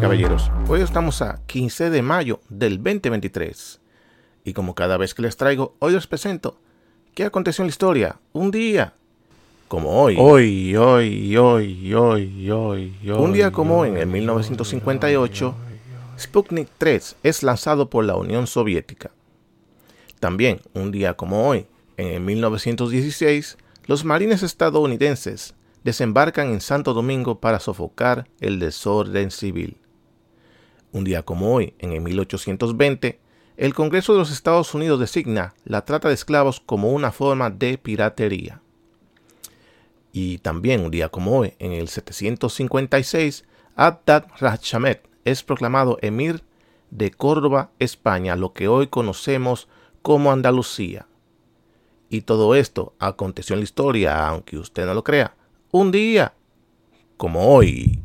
y caballeros. Hoy estamos a 15 de mayo del 2023. Y como cada vez que les traigo, hoy les presento qué aconteció en la historia. Un día como hoy. Hoy, hoy, hoy, hoy, hoy, hoy. Un día como hoy, en el 1958, Sputnik 3 es lanzado por la Unión Soviética. También, un día como hoy, en el 1916, los marines estadounidenses desembarcan en Santo Domingo para sofocar el desorden civil. Un día como hoy, en el 1820, el Congreso de los Estados Unidos designa la trata de esclavos como una forma de piratería. Y también un día como hoy, en el 756, Abdad Rachamet es proclamado emir de Córdoba, España, lo que hoy conocemos como Andalucía. Y todo esto aconteció en la historia, aunque usted no lo crea, un día como hoy.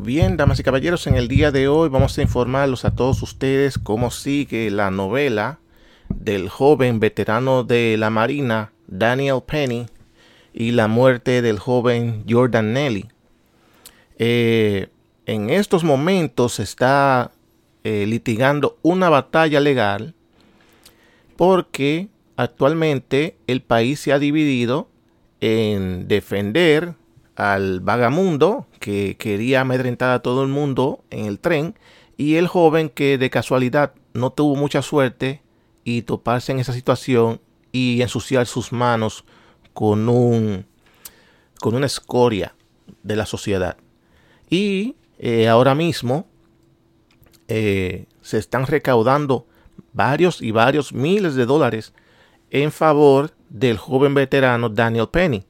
Bien, damas y caballeros, en el día de hoy vamos a informarlos a todos ustedes cómo sigue la novela del joven veterano de la Marina, Daniel Penny, y la muerte del joven Jordan Nelly. Eh, en estos momentos se está eh, litigando una batalla legal porque actualmente el país se ha dividido en defender al vagamundo que quería amedrentar a todo el mundo en el tren y el joven que de casualidad no tuvo mucha suerte y toparse en esa situación y ensuciar sus manos con un con una escoria de la sociedad. Y eh, ahora mismo eh, se están recaudando varios y varios miles de dólares en favor del joven veterano Daniel Penny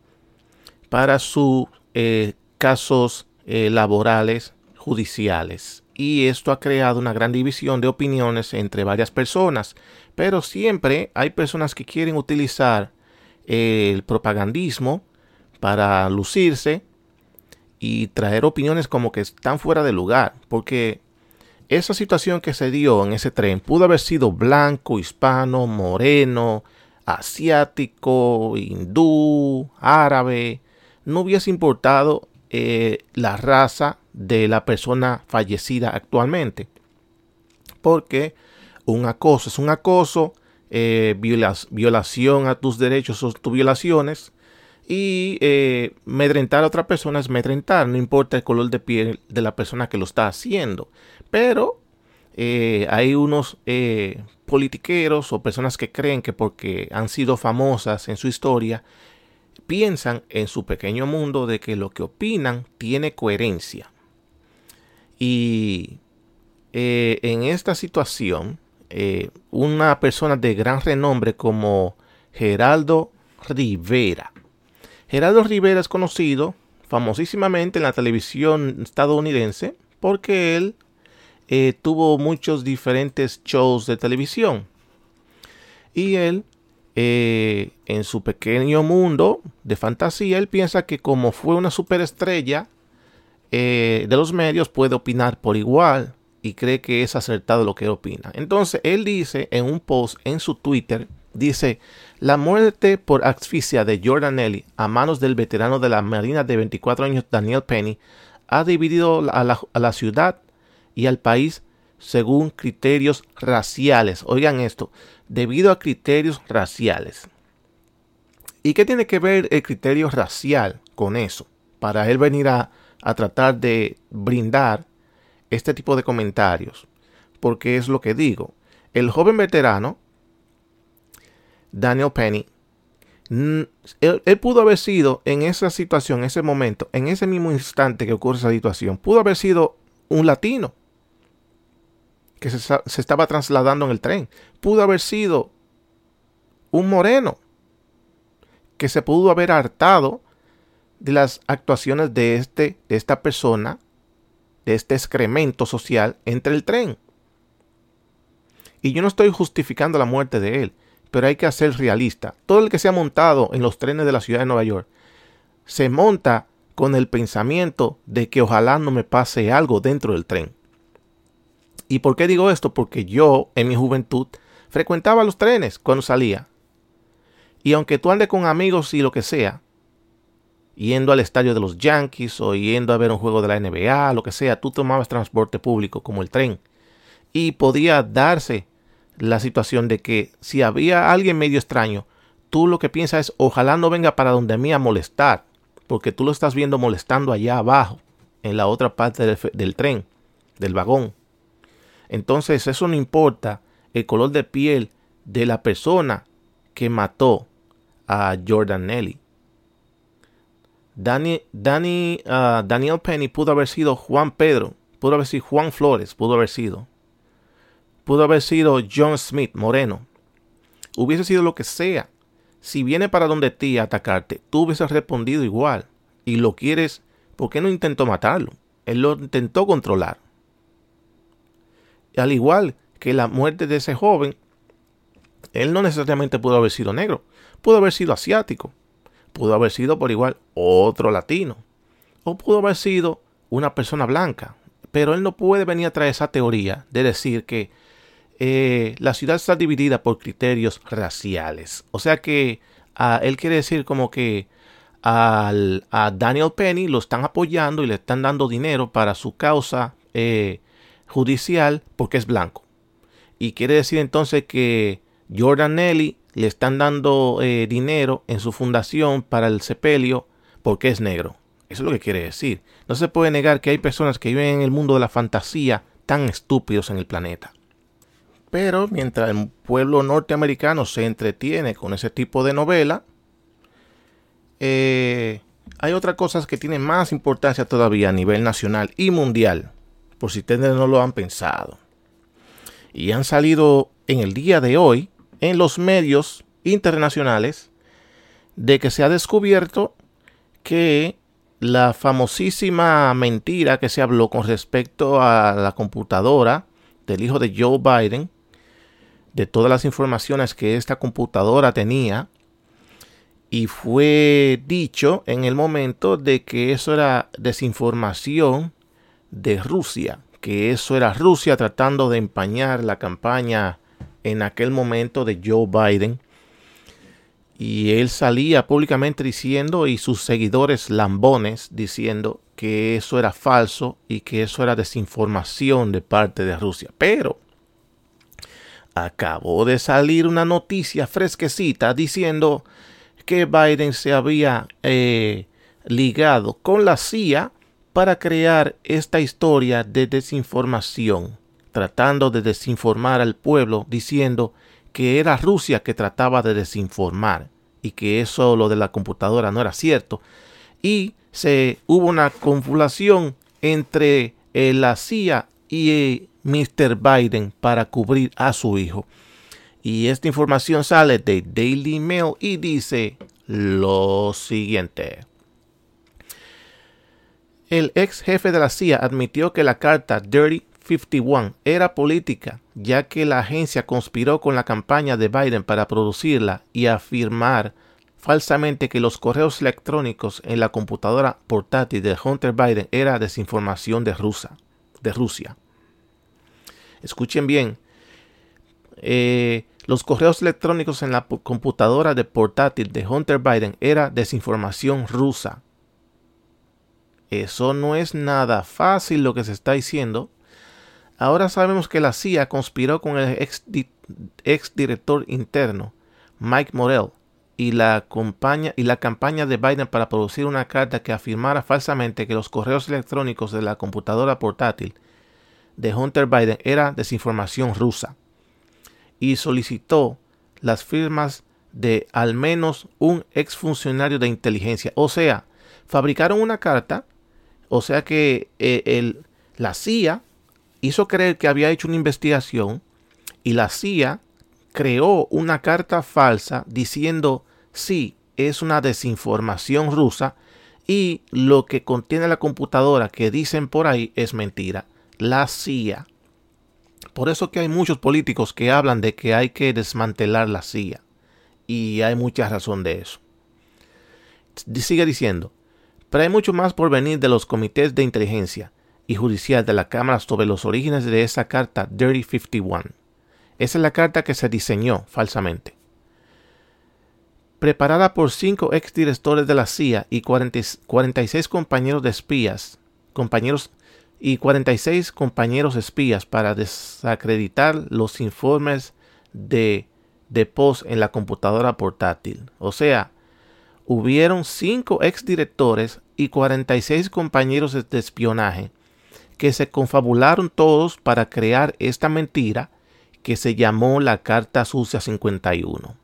para sus eh, casos laborales judiciales y esto ha creado una gran división de opiniones entre varias personas. Pero siempre hay personas que quieren utilizar el propagandismo para lucirse y traer opiniones como que están fuera de lugar. Porque esa situación que se dio en ese tren pudo haber sido blanco, hispano, moreno, asiático, hindú, árabe. No hubiese importado eh, la raza de la persona fallecida actualmente. Porque un acoso es un acoso, eh, violación a tus derechos son tus violaciones. Y eh, medrentar a otra persona es medrentar, no importa el color de piel de la persona que lo está haciendo. Pero eh, hay unos politiqueros o personas que creen que porque han sido famosas en su historia, piensan en su pequeño mundo de que lo que opinan tiene coherencia. Y eh, en esta situación, eh, una persona de gran renombre como Geraldo Rivera. Geraldo Rivera es conocido famosísimamente en la televisión estadounidense porque él eh, tuvo muchos diferentes shows de televisión. Y él, en su pequeño mundo de fantasía, él piensa que como fue una superestrella, eh, de los medios puede opinar por igual y cree que es acertado lo que opina. Entonces, él dice en un post en su Twitter, dice, la muerte por asfixia de Jordan Ellie a manos del veterano de la Marina de 24 años Daniel Penny ha dividido a la ciudad y al país según criterios raciales. Oigan esto, debido a criterios raciales. ¿Y qué tiene que ver el criterio racial con eso? Para él venir a, tratar de brindar este tipo de comentarios, porque es lo que digo. El joven veterano, Daniel Penny, él, pudo haber sido en esa situación, en ese momento, en ese mismo instante que ocurre esa situación, pudo haber sido un latino que se, se estaba trasladando en el tren, pudo haber sido un moreno que se pudo haber hartado de las actuaciones de, este, de esta persona, de este excremento social entre el tren. Y yo no estoy justificando la muerte de él, pero hay que ser realista. Todo el que se ha montado en los trenes de la ciudad de Nueva York se monta con el pensamiento de que ojalá no me pase algo dentro del tren. ¿Y por qué digo esto? Porque yo en mi juventud frecuentaba los trenes cuando salía. Y aunque tú andes con amigos y lo que sea, yendo al estadio de los Yankees o yendo a ver un juego de la NBA, lo que sea, tú tomabas transporte público como el tren. Y podía darse la situación de que si había alguien medio extraño, tú lo que piensas es ojalá no venga para donde a mí a molestar, porque tú lo estás viendo molestando allá abajo, en la otra parte del, del tren, del vagón. Entonces eso no importa el color de piel de la persona que mató a Jordan Nelly. Danny, uh, Daniel Penny pudo haber sido Juan Pedro, pudo haber sido Juan Flores, pudo haber sido. Pudo haber sido John Smith, Moreno. Hubiese sido lo que sea. Si viene para donde ti a atacarte, tú hubieses respondido igual. Y lo quieres, ¿por qué no intentó matarlo? Él lo intentó controlar. Al igual que la muerte de ese joven, él no necesariamente pudo haber sido negro, pudo haber sido asiático, pudo haber sido por igual otro latino, o pudo haber sido una persona blanca, pero él no puede venir a traer esa teoría de decir que eh, la ciudad está dividida por criterios raciales. O sea que él quiere decir como que al, a Daniel Penny lo están apoyando y le están dando dinero para su causa eh, judicial porque es blanco. Y quiere decir entonces que Jordan Nelly le están dando eh, dinero en su fundación para el sepelio porque es negro. Eso es lo que quiere decir. No se puede negar que hay personas que viven en el mundo de la fantasía tan estúpidos en el planeta. Pero mientras el pueblo norteamericano se entretiene con ese tipo de novela, eh, hay otras cosas que tienen más importancia todavía a nivel nacional y mundial, por si ustedes no lo han pensado. Y han salido en el día de hoy en los medios internacionales de que se ha descubierto que la famosísima mentira que se habló con respecto a la computadora del hijo de Joe Biden, de todas las informaciones que esta computadora tenía, y fue dicho en el momento de que eso era desinformación de Rusia, que eso era Rusia tratando de empañar la campaña en aquel momento de Joe Biden. Y él salía públicamente diciendo, y sus seguidores lambones diciendo que eso era falso y que eso era desinformación de parte de Rusia. Pero acabó de salir una noticia fresquecita diciendo que Biden se había eh, ligado con la CIA para crear esta historia de desinformación tratando de desinformar al pueblo, diciendo que era Rusia que trataba de desinformar y que eso lo de la computadora no era cierto. Y se hubo una confulación entre eh, la CIA y eh, Mr. Biden para cubrir a su hijo. Y esta información sale de Daily Mail y dice lo siguiente. El ex jefe de la CIA admitió que la carta Dirty 51 era política, ya que la agencia conspiró con la campaña de Biden para producirla y afirmar falsamente que los correos electrónicos en la computadora portátil de Hunter Biden era desinformación de, Rusia. De Rusia. Escuchen bien, eh, los correos electrónicos en la computadora de portátil de Hunter Biden era desinformación rusa. Eso no es nada fácil lo que se está diciendo Ahora sabemos que la CIA conspiró con el ex, director interno, Mike Morell, y la, y la campaña de Biden para producir una carta que afirmara falsamente que los correos electrónicos de la computadora portátil de Hunter Biden era desinformación rusa y solicitó las firmas de al menos un exfuncionario de inteligencia. O sea, fabricaron una carta, o sea que eh, el, la CIA hizo creer que había hecho una investigación y la CIA creó una carta falsa diciendo sí, es una desinformación rusa y lo que contiene la computadora que dicen por ahí es mentira. La CIA. Por eso que hay muchos políticos que hablan de que hay que desmantelar la CIA. Y hay mucha razón de eso. Sigue diciendo, pero hay mucho más por venir de los comités de inteligencia y judicial de la Cámara sobre los orígenes de esa carta Dirty 51. Esa es la carta que se diseñó falsamente. preparada por cinco exdirectores de la CIA y 46 compañeros de espías, compañeros y 46 compañeros espías para desacreditar los informes de, de post en la computadora portátil. O sea, hubieron cinco exdirectores y 46 compañeros de espionaje que se confabularon todos para crear esta mentira que se llamó la Carta Sucia 51.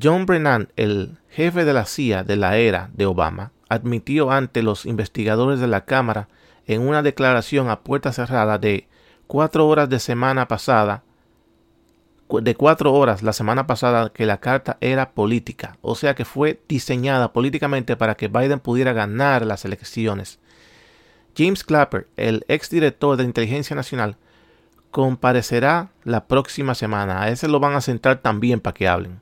John Brennan, el jefe de la CIA de la era de Obama, admitió ante los investigadores de la Cámara en una declaración a puerta cerrada de cuatro horas de semana pasada, de cuatro horas la semana pasada que la carta era política, o sea que fue diseñada políticamente para que Biden pudiera ganar las elecciones. James Clapper, el exdirector de Inteligencia Nacional, comparecerá la próxima semana. A ese lo van a sentar también para que hablen.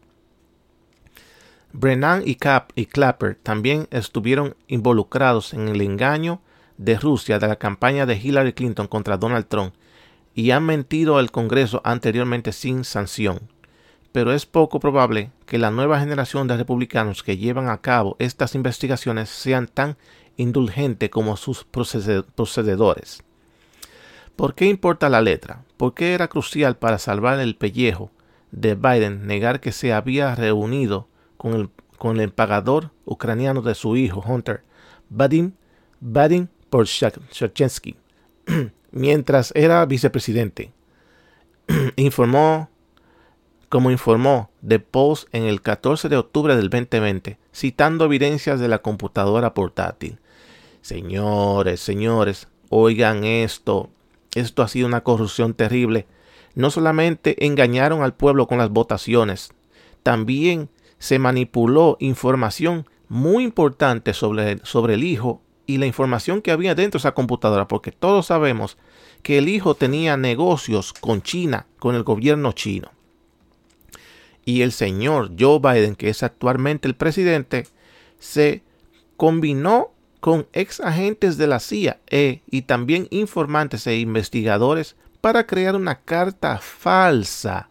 Brennan y, Cap y Clapper también estuvieron involucrados en el engaño de Rusia de la campaña de Hillary Clinton contra Donald Trump y han mentido al Congreso anteriormente sin sanción. Pero es poco probable que la nueva generación de republicanos que llevan a cabo estas investigaciones sean tan indulgentes como sus procededores. ¿Por qué importa la letra? ¿Por qué era crucial para salvar el pellejo de Biden negar que se había reunido con el, con el pagador ucraniano de su hijo, Hunter, Vadim, Vadim por mientras era vicepresidente. informó, como informó The Post en el 14 de octubre del 2020, citando evidencias de la computadora portátil. Señores, señores, oigan esto. Esto ha sido una corrupción terrible. No solamente engañaron al pueblo con las votaciones, también se manipuló información muy importante sobre, sobre el hijo y la información que había dentro de esa computadora, porque todos sabemos que el hijo tenía negocios con China, con el gobierno chino. Y el señor Joe Biden, que es actualmente el presidente, se combinó con ex agentes de la CIA e, y también informantes e investigadores para crear una carta falsa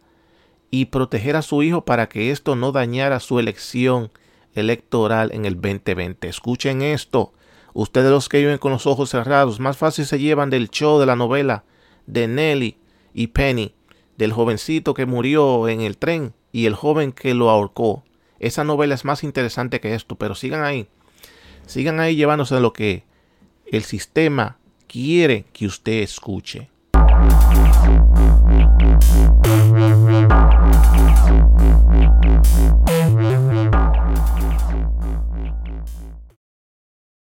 y proteger a su hijo para que esto no dañara su elección electoral en el 2020. Escuchen esto. Ustedes los que viven con los ojos cerrados, más fácil se llevan del show de la novela de Nelly y Penny, del jovencito que murió en el tren y el joven que lo ahorcó. Esa novela es más interesante que esto, pero sigan ahí. Sigan ahí llevándose lo que el sistema quiere que usted escuche.